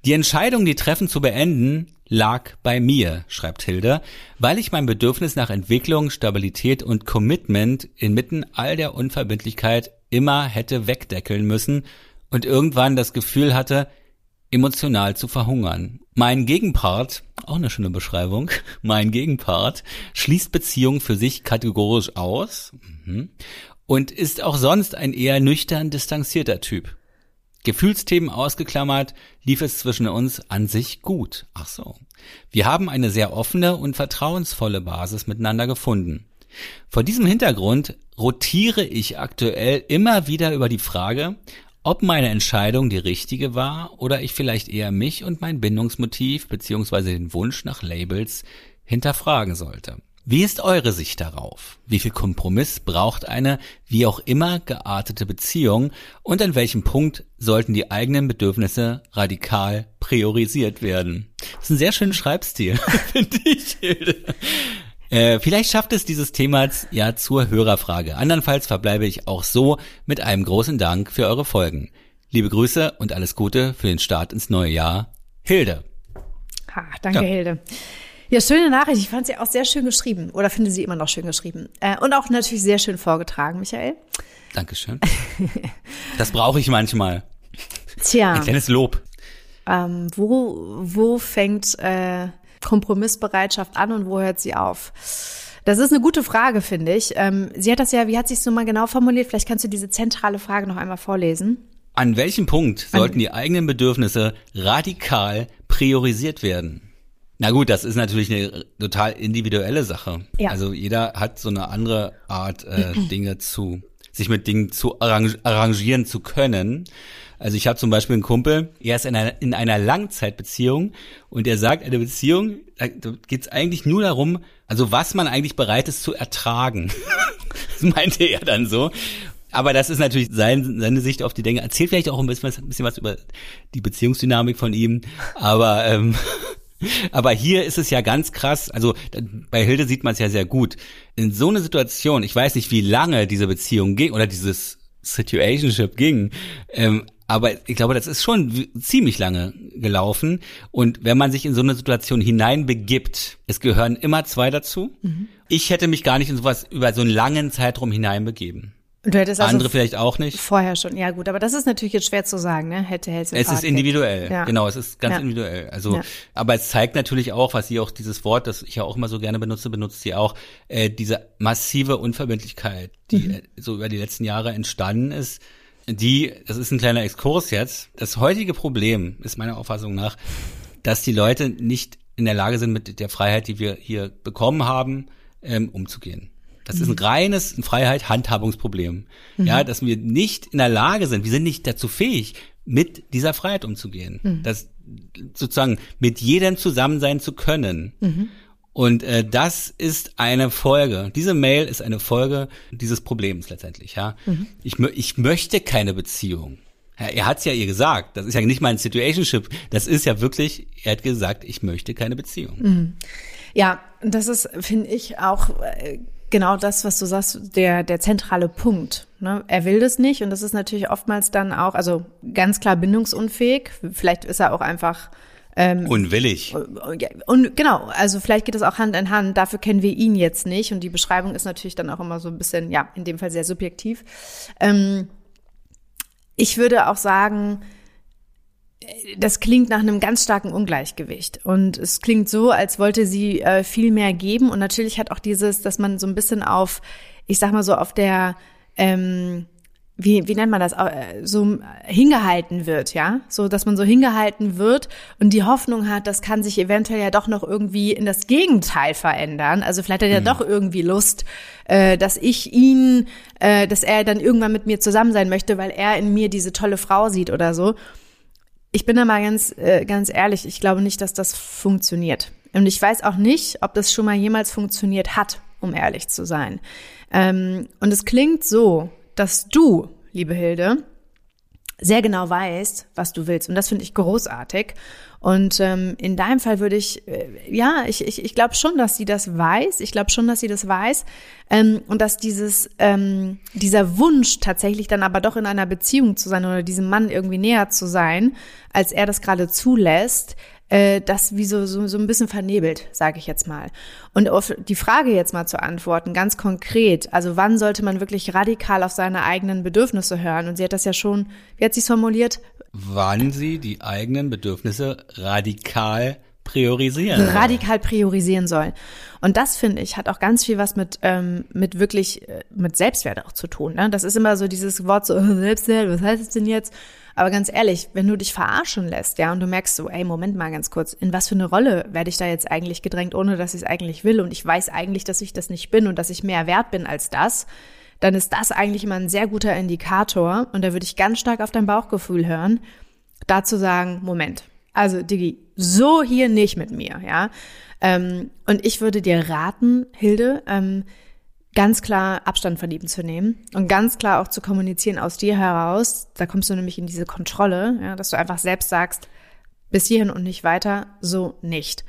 Die Entscheidung, die Treffen zu beenden, lag bei mir, schreibt Hilde, weil ich mein Bedürfnis nach Entwicklung, Stabilität und Commitment inmitten all der Unverbindlichkeit immer hätte wegdeckeln müssen und irgendwann das Gefühl hatte, emotional zu verhungern. Mein Gegenpart, auch eine schöne Beschreibung, mein Gegenpart schließt Beziehungen für sich kategorisch aus mhm, und ist auch sonst ein eher nüchtern distanzierter Typ. Gefühlsthemen ausgeklammert, lief es zwischen uns an sich gut. Ach so. Wir haben eine sehr offene und vertrauensvolle Basis miteinander gefunden. Vor diesem Hintergrund rotiere ich aktuell immer wieder über die Frage, ob meine Entscheidung die richtige war oder ich vielleicht eher mich und mein Bindungsmotiv beziehungsweise den Wunsch nach Labels hinterfragen sollte. Wie ist eure Sicht darauf? Wie viel Kompromiss braucht eine wie auch immer geartete Beziehung und an welchem Punkt sollten die eigenen Bedürfnisse radikal priorisiert werden? Das ist ein sehr schöner Schreibstil, finde ich. Äh, vielleicht schafft es dieses Thema ja zur Hörerfrage. Andernfalls verbleibe ich auch so mit einem großen Dank für eure Folgen. Liebe Grüße und alles Gute für den Start ins neue Jahr. Hilde. Ha, danke, ja. Hilde. Ja, schöne Nachricht. Ich fand sie auch sehr schön geschrieben oder finde sie immer noch schön geschrieben. Äh, und auch natürlich sehr schön vorgetragen, Michael. Dankeschön. Das brauche ich manchmal. Tja. Ein kleines Lob. Ähm, wo, wo fängt äh, Kompromissbereitschaft an und wo hört sie auf? Das ist eine gute Frage, finde ich. Ähm, sie hat das ja, wie hat sie es so mal genau formuliert? Vielleicht kannst du diese zentrale Frage noch einmal vorlesen. An welchem Punkt sollten die eigenen Bedürfnisse radikal priorisiert werden? Na gut, das ist natürlich eine total individuelle Sache. Ja. Also jeder hat so eine andere Art, äh, Dinge zu, sich mit Dingen zu arrangieren zu können. Also ich habe zum Beispiel einen Kumpel, er ist in einer, in einer Langzeitbeziehung und er sagt, eine Beziehung, da geht es eigentlich nur darum, also was man eigentlich bereit ist zu ertragen. das meinte er dann so. Aber das ist natürlich sein, seine Sicht auf die Dinge. Erzählt vielleicht auch ein bisschen, was, ein bisschen was über die Beziehungsdynamik von ihm. Aber ähm, aber hier ist es ja ganz krass, also bei Hilde sieht man es ja sehr gut. In so einer Situation, ich weiß nicht, wie lange diese Beziehung ging oder dieses Situationship ging, ähm, aber ich glaube, das ist schon ziemlich lange gelaufen. Und wenn man sich in so eine Situation hineinbegibt, es gehören immer zwei dazu. Mhm. Ich hätte mich gar nicht in sowas über so einen langen Zeitraum hineinbegeben. Du hättest also Andere vielleicht auch nicht. Vorher schon, ja gut, aber das ist natürlich jetzt schwer zu sagen, ne? Hätte, hätte. Es ist individuell, ja. genau, es ist ganz ja. individuell. Also, ja. aber es zeigt natürlich auch, was sie auch dieses Wort, das ich ja auch immer so gerne benutze, benutzt sie auch, äh, diese massive Unverbindlichkeit, die mhm. Äh, so über die letzten Jahre entstanden ist. Die, das ist ein kleiner Exkurs jetzt. Das heutige Problem ist meiner Auffassung nach, dass die Leute nicht in der Lage sind, mit der Freiheit, die wir hier bekommen haben, ähm, umzugehen. Das ist ein mhm. reines Freiheit Handhabungsproblem. Mhm. Ja, dass wir nicht in der Lage sind, wir sind nicht dazu fähig, mit dieser Freiheit umzugehen. Mhm. Das sozusagen mit jedem zusammen sein zu können. Mhm. Und äh, das ist eine Folge. Diese Mail ist eine Folge dieses Problems letztendlich. Ja, mhm. ich, ich möchte keine Beziehung. Er hat's ja ihr gesagt. Das ist ja nicht mal ein Situationship. Das ist ja wirklich. Er hat gesagt, ich möchte keine Beziehung. Mhm. Ja, das ist, finde ich, auch äh, genau das, was du sagst, der, der zentrale Punkt. Ne? Er will das nicht und das ist natürlich oftmals dann auch, also ganz klar bindungsunfähig. Vielleicht ist er auch einfach ähm, Unwillig. Und genau, also vielleicht geht es auch Hand in Hand. Dafür kennen wir ihn jetzt nicht und die Beschreibung ist natürlich dann auch immer so ein bisschen, ja, in dem Fall sehr subjektiv. Ähm, ich würde auch sagen, das klingt nach einem ganz starken Ungleichgewicht. Und es klingt so, als wollte sie äh, viel mehr geben. Und natürlich hat auch dieses, dass man so ein bisschen auf, ich sag mal so, auf der, ähm, wie, wie nennt man das, äh, so hingehalten wird, ja? So, dass man so hingehalten wird und die Hoffnung hat, das kann sich eventuell ja doch noch irgendwie in das Gegenteil verändern. Also vielleicht hat er mhm. doch irgendwie Lust, äh, dass ich ihn, äh, dass er dann irgendwann mit mir zusammen sein möchte, weil er in mir diese tolle Frau sieht oder so ich bin da mal ganz, äh, ganz ehrlich, ich glaube nicht, dass das funktioniert. Und ich weiß auch nicht, ob das schon mal jemals funktioniert hat. um ehrlich zu sein. Ähm, und es klingt so, dass du, liebe Hilde, sehr genau weißt, was du willst. Und das finde ich großartig. Und ähm, in deinem Fall würde ich, äh, ja, ich, ich, ich glaube schon, dass sie das weiß. Ich glaube schon, dass sie das weiß. Ähm, und dass dieses, ähm, dieser Wunsch tatsächlich dann aber doch in einer Beziehung zu sein oder diesem Mann irgendwie näher zu sein, als er das gerade zulässt, äh, das wie so, so, so ein bisschen vernebelt, sage ich jetzt mal. Und auf die Frage jetzt mal zu antworten, ganz konkret, also wann sollte man wirklich radikal auf seine eigenen Bedürfnisse hören? Und sie hat das ja schon, wie hat sie es formuliert? Wann sie die eigenen Bedürfnisse radikal priorisieren. Radikal priorisieren soll. Und das finde ich hat auch ganz viel was mit ähm, mit wirklich äh, mit Selbstwert auch zu tun. Ne? Das ist immer so dieses Wort so Selbstwert. Was heißt es denn jetzt? Aber ganz ehrlich, wenn du dich verarschen lässt, ja, und du merkst so, ey, Moment mal ganz kurz, in was für eine Rolle werde ich da jetzt eigentlich gedrängt, ohne dass ich es eigentlich will und ich weiß eigentlich, dass ich das nicht bin und dass ich mehr wert bin als das, dann ist das eigentlich immer ein sehr guter Indikator und da würde ich ganz stark auf dein Bauchgefühl hören, dazu sagen, Moment, also Digi, so hier nicht mit mir, ja. Ähm, und ich würde dir raten, Hilde, ähm, ganz klar Abstand von ihm zu nehmen und ganz klar auch zu kommunizieren aus dir heraus. Da kommst du nämlich in diese Kontrolle, ja, dass du einfach selbst sagst, bis hierhin und nicht weiter, so nicht.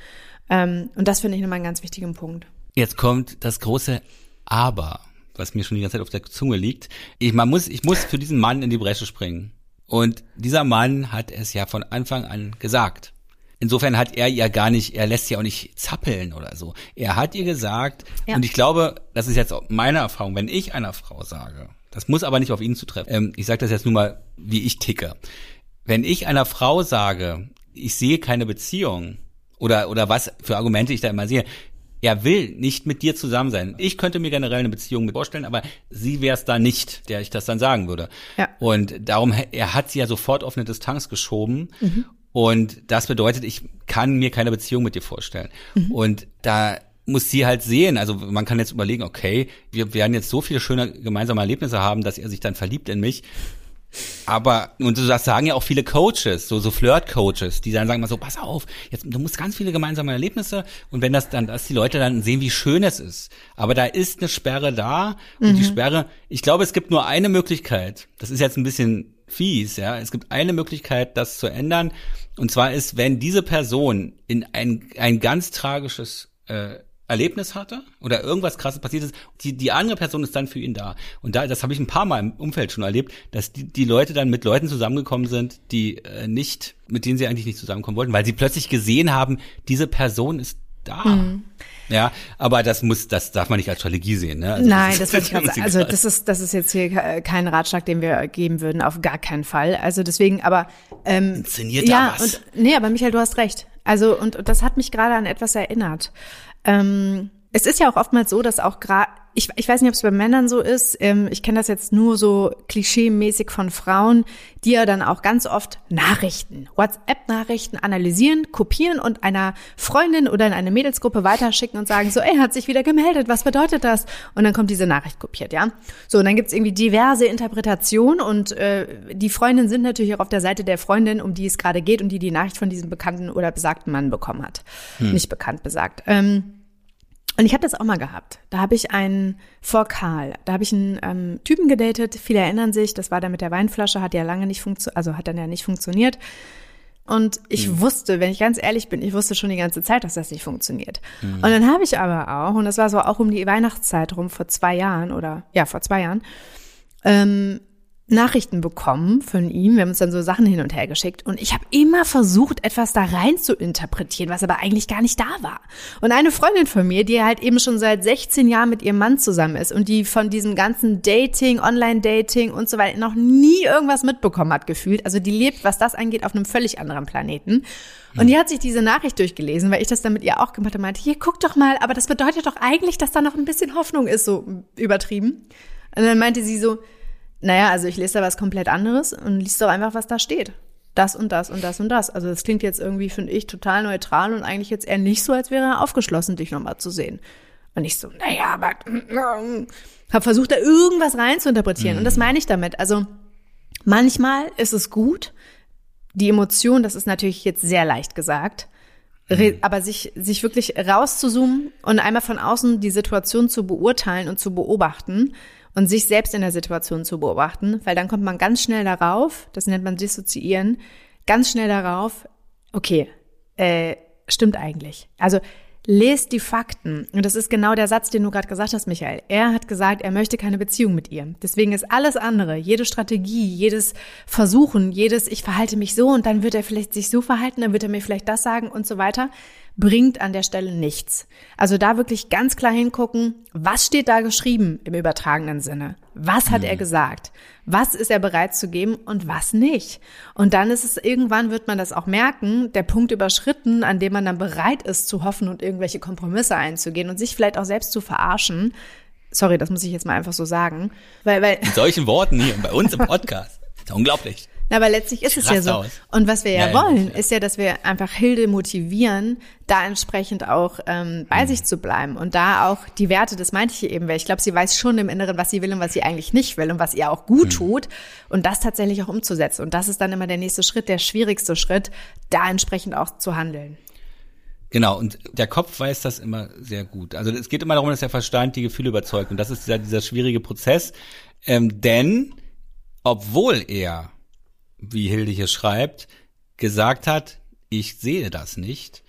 Ähm, und das finde ich nochmal einen ganz wichtigen Punkt. Jetzt kommt das große Aber, was mir schon die ganze Zeit auf der Zunge liegt. Ich, man muss, ich muss für diesen Mann in die Bresche springen. Und dieser Mann hat es ja von Anfang an gesagt. Insofern hat er ja gar nicht, er lässt sie auch nicht zappeln oder so. Er hat ihr gesagt, ja. und ich glaube, das ist jetzt auch meine Erfahrung, wenn ich einer Frau sage, das muss aber nicht auf ihn zutreffen, ähm, ich sage das jetzt nur mal, wie ich ticke. Wenn ich einer Frau sage, ich sehe keine Beziehung, oder, oder was für Argumente ich da immer sehe, er will nicht mit dir zusammen sein. Ich könnte mir generell eine Beziehung mit vorstellen, aber sie wäre es da nicht, der ich das dann sagen würde. Ja. Und darum, er hat sie ja sofort auf eine Distanz geschoben. Mhm. Und das bedeutet, ich kann mir keine Beziehung mit dir vorstellen. Mhm. Und da muss sie halt sehen. Also man kann jetzt überlegen, okay, wir werden jetzt so viele schöne gemeinsame Erlebnisse haben, dass er sich dann verliebt in mich. Aber, und das sagen ja auch viele Coaches, so, so Flirt-Coaches, die dann sagen mal so, pass auf, jetzt, du musst ganz viele gemeinsame Erlebnisse und wenn das dann, dass die Leute dann sehen, wie schön es ist. Aber da ist eine Sperre da und mhm. die Sperre, ich glaube, es gibt nur eine Möglichkeit. Das ist jetzt ein bisschen fies, ja. Es gibt eine Möglichkeit, das zu ändern. Und zwar ist, wenn diese Person in ein, ein ganz tragisches äh, Erlebnis hatte oder irgendwas krasses passiert ist, die, die andere Person ist dann für ihn da. Und da, das habe ich ein paar Mal im Umfeld schon erlebt, dass die, die Leute dann mit Leuten zusammengekommen sind, die äh, nicht, mit denen sie eigentlich nicht zusammenkommen wollten, weil sie plötzlich gesehen haben, diese Person ist da. Mhm. Ja, aber das muss, das darf man nicht als Strategie sehen. Ne? Also Nein, das, das ich sagen. Also das ist, das ist jetzt hier kein Ratschlag, den wir geben würden, auf gar keinen Fall. Also deswegen, aber ähm, Inszeniert ja, was. Und, nee, aber Michael, du hast recht. Also und, und das hat mich gerade an etwas erinnert. Ähm, es ist ja auch oftmals so, dass auch gerade ich, ich weiß nicht, ob es bei Männern so ist. Ähm, ich kenne das jetzt nur so klischee-mäßig von Frauen, die ja dann auch ganz oft Nachrichten, WhatsApp-Nachrichten analysieren, kopieren und einer Freundin oder in eine Mädelsgruppe weiterschicken und sagen so, ey, hat sich wieder gemeldet, was bedeutet das? Und dann kommt diese Nachricht kopiert, ja. So, und dann gibt's irgendwie diverse Interpretationen und äh, die Freundinnen sind natürlich auch auf der Seite der Freundin, um die es gerade geht und die die Nachricht von diesem bekannten oder besagten Mann bekommen hat. Hm. Nicht bekannt besagt. Ähm, und ich habe das auch mal gehabt. Da habe ich einen vor Karl, da habe ich einen ähm, Typen gedatet. Viele erinnern sich, das war der mit der Weinflasche, hat ja lange nicht funktioniert, also hat dann ja nicht funktioniert. Und ich mhm. wusste, wenn ich ganz ehrlich bin, ich wusste schon die ganze Zeit, dass das nicht funktioniert. Mhm. Und dann habe ich aber auch, und das war so auch um die Weihnachtszeit rum vor zwei Jahren oder ja vor zwei Jahren, ähm, Nachrichten bekommen von ihm. Wir haben uns dann so Sachen hin und her geschickt und ich habe immer versucht, etwas da rein zu interpretieren, was aber eigentlich gar nicht da war. Und eine Freundin von mir, die halt eben schon seit 16 Jahren mit ihrem Mann zusammen ist und die von diesem ganzen Dating, Online-Dating und so weiter noch nie irgendwas mitbekommen hat gefühlt. Also die lebt, was das angeht, auf einem völlig anderen Planeten. Und die hat sich diese Nachricht durchgelesen, weil ich das dann mit ihr auch gemacht habe und meinte, hier, guck doch mal, aber das bedeutet doch eigentlich, dass da noch ein bisschen Hoffnung ist, so übertrieben. Und dann meinte sie so, naja, also ich lese da was komplett anderes und liest doch einfach, was da steht. Das und das und das und das. Also das klingt jetzt irgendwie, finde ich, total neutral und eigentlich jetzt eher nicht so, als wäre er aufgeschlossen, dich nochmal zu sehen. Und ich so, naja, aber habe versucht, da irgendwas rein zu interpretieren. Mhm. Und das mhm. meine ich damit. Also manchmal ist es gut, die Emotion, das ist natürlich jetzt sehr leicht gesagt, Re aber sich, sich wirklich rauszuzoomen und einmal von außen die Situation zu beurteilen und zu beobachten und sich selbst in der Situation zu beobachten, weil dann kommt man ganz schnell darauf, das nennt man dissoziieren, ganz schnell darauf, okay, äh, stimmt eigentlich. Also lest die Fakten. Und das ist genau der Satz, den du gerade gesagt hast, Michael. Er hat gesagt, er möchte keine Beziehung mit ihr. Deswegen ist alles andere, jede Strategie, jedes Versuchen, jedes ich verhalte mich so und dann wird er vielleicht sich so verhalten, dann wird er mir vielleicht das sagen und so weiter, bringt an der Stelle nichts. Also da wirklich ganz klar hingucken, was steht da geschrieben im übertragenen Sinne? Was hat mhm. er gesagt? Was ist er bereit zu geben und was nicht? Und dann ist es irgendwann wird man das auch merken, der Punkt überschritten, an dem man dann bereit ist zu hoffen und irgendwelche Kompromisse einzugehen und sich vielleicht auch selbst zu verarschen. Sorry, das muss ich jetzt mal einfach so sagen, weil weil mit solchen Worten hier bei uns im Podcast. unglaublich. Aber letztlich ist es ja so. Aus. Und was wir ja, ja wollen, ja. ist ja, dass wir einfach Hilde motivieren, da entsprechend auch ähm, bei mhm. sich zu bleiben und da auch die Werte, das meinte ich eben, weil ich glaube, sie weiß schon im Inneren, was sie will und was sie eigentlich nicht will und was ihr auch gut mhm. tut und das tatsächlich auch umzusetzen. Und das ist dann immer der nächste Schritt, der schwierigste Schritt, da entsprechend auch zu handeln. Genau, und der Kopf weiß das immer sehr gut. Also es geht immer darum, dass der Verstand die Gefühle überzeugt. Und das ist dieser, dieser schwierige Prozess. Ähm, denn obwohl er wie Hilde hier schreibt, gesagt hat, ich sehe das nicht,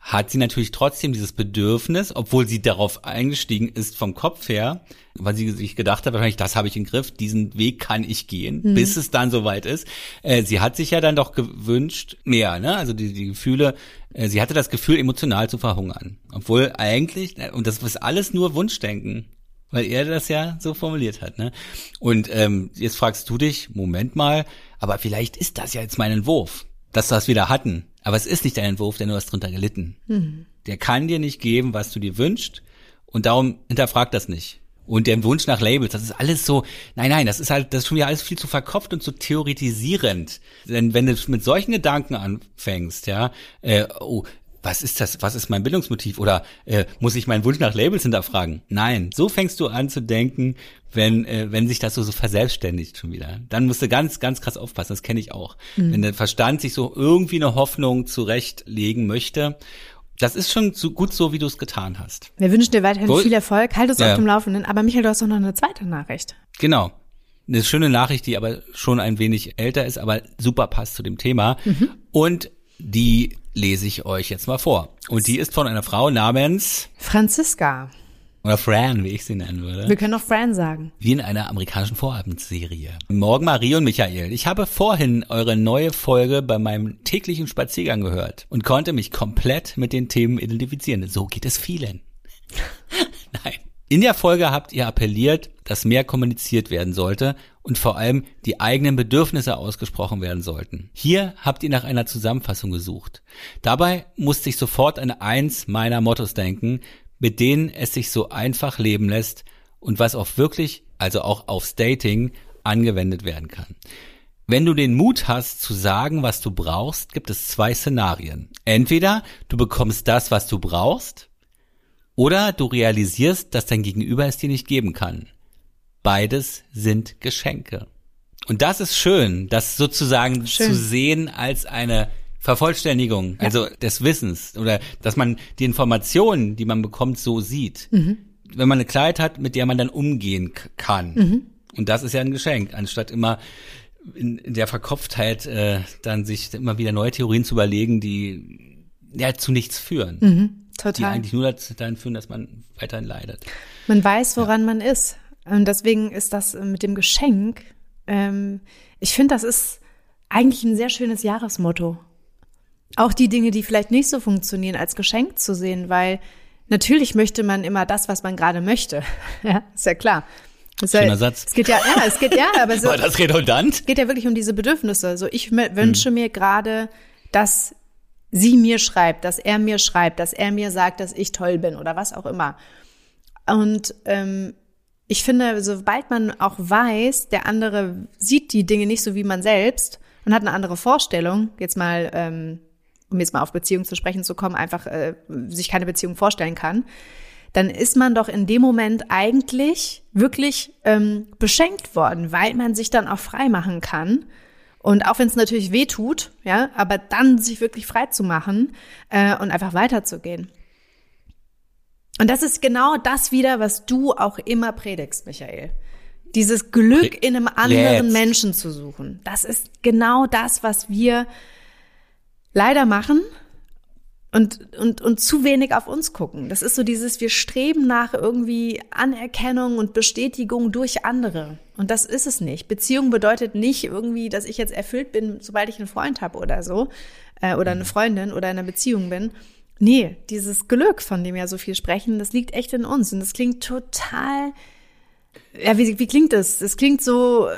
hat sie natürlich trotzdem dieses Bedürfnis, obwohl sie darauf eingestiegen ist vom Kopf her, weil sie sich gedacht hat, wahrscheinlich, das habe ich im Griff, diesen Weg kann ich gehen, mhm. bis es dann soweit ist. Äh, sie hat sich ja dann doch gewünscht, mehr, ne? Also die, die Gefühle, äh, sie hatte das Gefühl, emotional zu verhungern. Obwohl eigentlich, und das ist alles nur Wunschdenken weil er das ja so formuliert hat. Ne? Und ähm, jetzt fragst du dich, Moment mal, aber vielleicht ist das ja jetzt mein Entwurf, dass wir das wieder hatten. Aber es ist nicht dein Entwurf, denn du hast drunter gelitten. Mhm. Der kann dir nicht geben, was du dir wünschst und darum hinterfrag das nicht. Und der Wunsch nach Labels, das ist alles so, nein, nein, das ist halt, das ist schon wieder alles viel zu verkopft und zu theoretisierend. Denn wenn du mit solchen Gedanken anfängst, ja, äh, oh, was ist das, was ist mein Bildungsmotiv oder äh, muss ich meinen Wunsch nach Labels hinterfragen? Nein, so fängst du an zu denken, wenn äh, wenn sich das so, so verselbstständigt schon wieder. Dann musst du ganz ganz krass aufpassen, das kenne ich auch. Mhm. Wenn der Verstand sich so irgendwie eine Hoffnung zurechtlegen möchte das ist schon so gut so, wie du es getan hast. Wir wünschen dir weiterhin Wohl, viel Erfolg. Halt uns ja. auf dem Laufenden. Aber Michael, du hast doch noch eine zweite Nachricht. Genau. Eine schöne Nachricht, die aber schon ein wenig älter ist, aber super passt zu dem Thema. Mhm. Und die lese ich euch jetzt mal vor. Und die ist von einer Frau namens Franziska. Oder Fran, wie ich sie nennen würde. Wir können auch Fran sagen. Wie in einer amerikanischen Vorabendserie. Morgen Marie und Michael. Ich habe vorhin eure neue Folge bei meinem täglichen Spaziergang gehört und konnte mich komplett mit den Themen identifizieren. So geht es vielen. Nein. In der Folge habt ihr appelliert, dass mehr kommuniziert werden sollte und vor allem die eigenen Bedürfnisse ausgesprochen werden sollten. Hier habt ihr nach einer Zusammenfassung gesucht. Dabei musste ich sofort an eins meiner Mottos denken, mit denen es sich so einfach leben lässt und was auch wirklich, also auch aufs Dating, angewendet werden kann. Wenn du den Mut hast zu sagen, was du brauchst, gibt es zwei Szenarien. Entweder du bekommst das, was du brauchst, oder du realisierst, dass dein Gegenüber es dir nicht geben kann. Beides sind Geschenke. Und das ist schön, das sozusagen schön. zu sehen als eine Vervollständigung, ja. also des Wissens oder dass man die Informationen, die man bekommt, so sieht. Mhm. Wenn man eine Kleid hat, mit der man dann umgehen kann. Mhm. Und das ist ja ein Geschenk, anstatt immer in, in der Verkopftheit äh, dann sich immer wieder neue Theorien zu überlegen, die ja zu nichts führen. Mhm. Total. Die eigentlich nur dahin führen, dass man weiterhin leidet. Man weiß, woran ja. man ist. Und deswegen ist das mit dem Geschenk, ähm, ich finde, das ist eigentlich ein sehr schönes Jahresmotto. Auch die Dinge, die vielleicht nicht so funktionieren, als Geschenk zu sehen, weil natürlich möchte man immer das, was man gerade möchte. ja, ist ja klar. Das Schöner ja, Satz. Es geht ja, ja, es geht ja, aber so. War das redundant? Es geht ja wirklich um diese Bedürfnisse. Also ich wünsche hm. mir gerade, dass sie mir schreibt, dass er mir schreibt, dass er mir sagt, dass ich toll bin oder was auch immer. Und ähm, ich finde, sobald man auch weiß, der andere sieht die Dinge nicht so wie man selbst und hat eine andere Vorstellung, jetzt mal, ähm, um jetzt mal auf Beziehung zu sprechen zu kommen, einfach äh, sich keine Beziehung vorstellen kann, dann ist man doch in dem Moment eigentlich wirklich ähm, beschenkt worden, weil man sich dann auch frei machen kann Und auch wenn es natürlich weh tut, ja, aber dann sich wirklich frei zu machen äh, und einfach weiterzugehen. Und das ist genau das wieder, was du auch immer predigst, Michael. Dieses Glück in einem anderen Jetzt. Menschen zu suchen. Das ist genau das, was wir leider machen und, und, und zu wenig auf uns gucken. Das ist so dieses, wir streben nach irgendwie Anerkennung und Bestätigung durch andere. Und das ist es nicht. Beziehung bedeutet nicht irgendwie, dass ich jetzt erfüllt bin, sobald ich einen Freund habe oder so, äh, oder eine Freundin oder in einer Beziehung bin. Nee, dieses Glück, von dem ja so viel sprechen, das liegt echt in uns. Und das klingt total, ja, wie, wie klingt das? Das klingt so,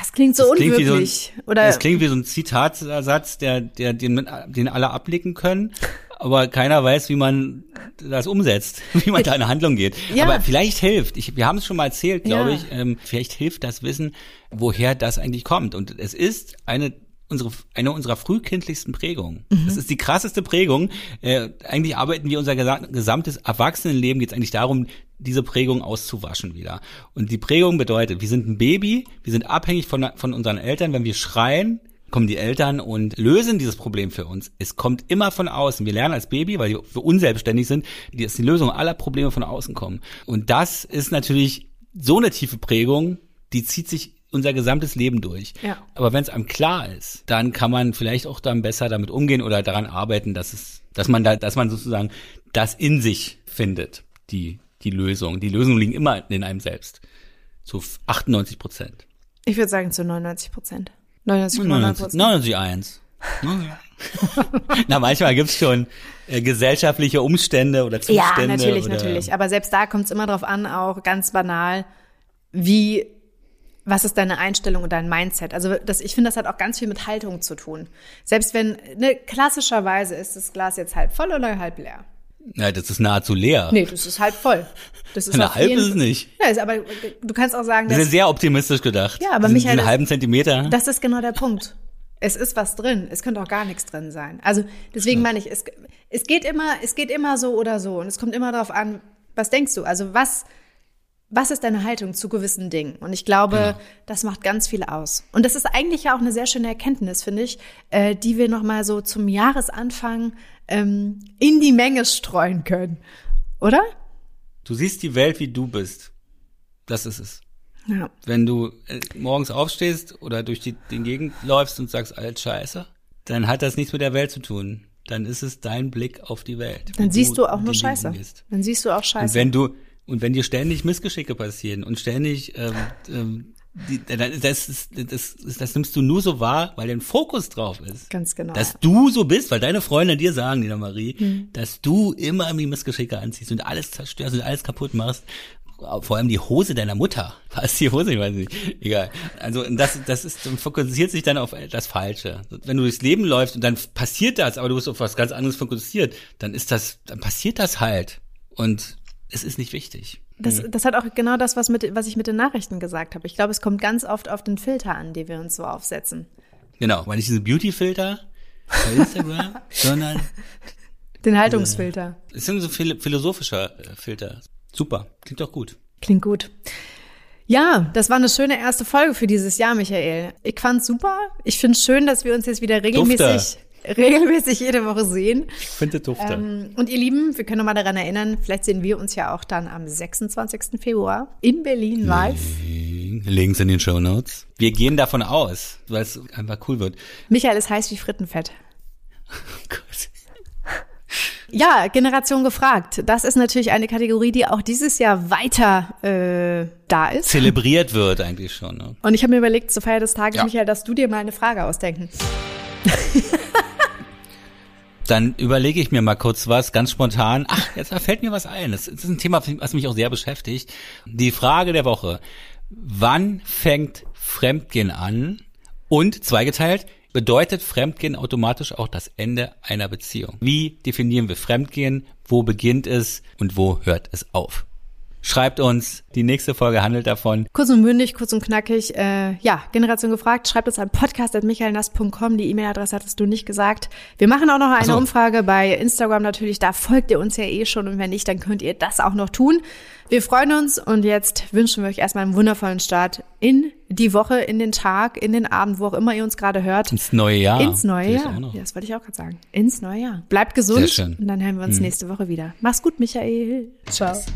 es klingt so Das klingt wie so ein- unwirklich. oder Das klingt wie so ein Zitatsatz, der, der, den, den alle abblicken können, aber keiner weiß, wie man das umsetzt, wie man da in Handlung geht. Ja. Aber vielleicht hilft, ich, wir haben es schon mal erzählt, glaube Ja. ich, ähm, vielleicht hilft das Wissen, woher das eigentlich kommt. Und es ist eine unsere eine unserer frühkindlichsten Prägungen. Mhm. Das ist die krasseste Prägung. Äh, eigentlich arbeiten wir unser gesa- gesamtes Erwachsenenleben geht es eigentlich darum, diese Prägung auszuwaschen wieder. Und die Prägung bedeutet, wir sind ein Baby, wir sind abhängig von, von unseren Eltern. Wenn wir schreien, kommen die Eltern und lösen dieses Problem für uns. Es kommt immer von außen. Wir lernen als Baby, weil wir unselbstständig sind, dass die Lösung aller Probleme von außen kommen. Und das ist natürlich so eine tiefe Prägung, die zieht sich unser gesamtes Leben durch. Ja. Aber wenn es einem klar ist, dann kann man vielleicht auch dann besser damit umgehen oder daran arbeiten, dass es, dass man da, dass man sozusagen das in sich findet, die, die Lösung. Die Lösungen liegen immer in einem selbst. Zu 98 Prozent. Ich würde sagen zu 99 Prozent. 99,9 99, Prozent. 99 Na, manchmal gibt's schon äh, gesellschaftliche Umstände oder Ja, Zustände. natürlich, oder, natürlich. Aber selbst da kommt es immer drauf an, auch ganz banal, wie, was ist deine Einstellung und dein Mindset? Also das, ich finde, das hat auch ganz viel mit Haltung zu tun. Selbst wenn, ne, klassischerweise ist das Glas jetzt halb voll oder halb leer. Ja, das ist nahezu leer. Nee, das ist halb voll. Das ist Eine auf halb jeden- ist es nicht. Ja, ist aber du kannst auch sagen, Das ist sehr optimistisch gedacht. Ja, aber diesen das- halben Zentimeter. Das ist genau der Punkt. Es ist was drin. Es könnte auch gar nichts drin sein. Also deswegen meine ich, es, es geht immer, es geht immer so oder so. Und es kommt immer darauf an, was denkst du? Also was, was ist deine Haltung zu gewissen Dingen? Und ich glaube, Genau. das macht ganz viel aus. Und das ist eigentlich ja auch eine sehr schöne Erkenntnis, finde ich, äh, die wir nochmal so zum Jahresanfang ähm, in die Menge streuen können. Oder? Du siehst die Welt, wie du bist. Das ist es. Ja. Wenn du äh, morgens aufstehst oder durch die, den Gegend läufst und sagst, alles scheiße, dann hat das nichts mit der Welt zu tun. Dann ist es dein Blick auf die Welt. Dann siehst du auch nur Scheiße. Dann siehst du auch Und Scheiße. wenn du und wenn dir ständig Missgeschicke passieren und ständig ähm, ähm, die, das, ist, das, ist, das nimmst du nur so wahr, weil dein Fokus drauf ist. Ganz genau. Dass du so bist, weil deine Freunde dir sagen, Nina Marie, Hm. dass du immer irgendwie Missgeschicke anziehst und alles zerstörst und alles kaputt machst. Vor allem die Hose deiner Mutter. Was die Hose? Ich weiß nicht. Egal. Also das, das ist, fokussiert sich dann auf das Falsche. Wenn du durchs Leben läufst und dann passiert das, aber du bist auf was ganz anderes fokussiert, dann ist das, dann passiert das halt. Und es ist nicht wichtig. Das, das hat auch genau das, was, mit, was ich mit den Nachrichten gesagt habe. Ich glaube, es kommt ganz oft auf den Filter an, die wir uns so aufsetzen. Genau, weil nicht diese Beauty-Filter bei Instagram, sondern Den Haltungsfilter. es sind so phil philosophischer äh, Filter. Super, klingt doch gut. Klingt gut. Ja, das war eine schöne erste Folge für dieses Jahr, Michael. Ich fand's super. Ich finde es schön, dass wir uns jetzt wieder regelmäßig, regelmäßig jede Woche sehen. Ich finde dufte. Ähm, und ihr Lieben, wir können noch mal daran erinnern, vielleicht sehen wir uns ja auch dann am 26. Februar in Berlin live. Links in den Show Notes. Wir gehen davon aus, weil es einfach cool wird. Michael ist heiß wie Frittenfett. Oh Gott. Ja, Generation gefragt. Das ist natürlich eine Kategorie, die auch dieses Jahr weiter äh, da ist. Zelebriert wird eigentlich schon. Ne? Und ich habe mir überlegt, zur Feier des Tages, Ja. Michael, dass du dir mal eine Frage ausdenken. Dann überlege ich mir mal kurz was, ganz spontan. Ach, jetzt fällt mir was ein. Das ist ein Thema, was mich auch sehr beschäftigt. Die Frage der Woche. Wann fängt Fremdgehen an? Und zweigeteilt, bedeutet Fremdgehen automatisch auch das Ende einer Beziehung? Wie definieren wir Fremdgehen? Wo beginnt es und wo hört es auf? Schreibt uns, die nächste Folge handelt davon. Kurz und bündig, kurz und knackig. Äh, ja, Generation gefragt. Schreibt uns an podcast.michaelnass.com. Die E-Mail-Adresse hattest du nicht gesagt. Wir machen auch noch eine so. Umfrage bei Instagram natürlich. Da folgt ihr uns ja eh schon. Und wenn nicht, dann könnt ihr das auch noch tun. Wir freuen uns und jetzt wünschen wir euch erstmal einen wundervollen Start in die Woche, in den Tag, in den Abend, wo auch immer ihr uns gerade hört. Ins neue Jahr. Ins neue Jahr. Ja, das wollte ich auch gerade sagen. Ins neue Jahr. Bleibt gesund. Sehr schön. Und dann hören wir uns hm. nächste Woche wieder. Mach's gut, Michael. Ciao. Tschüss.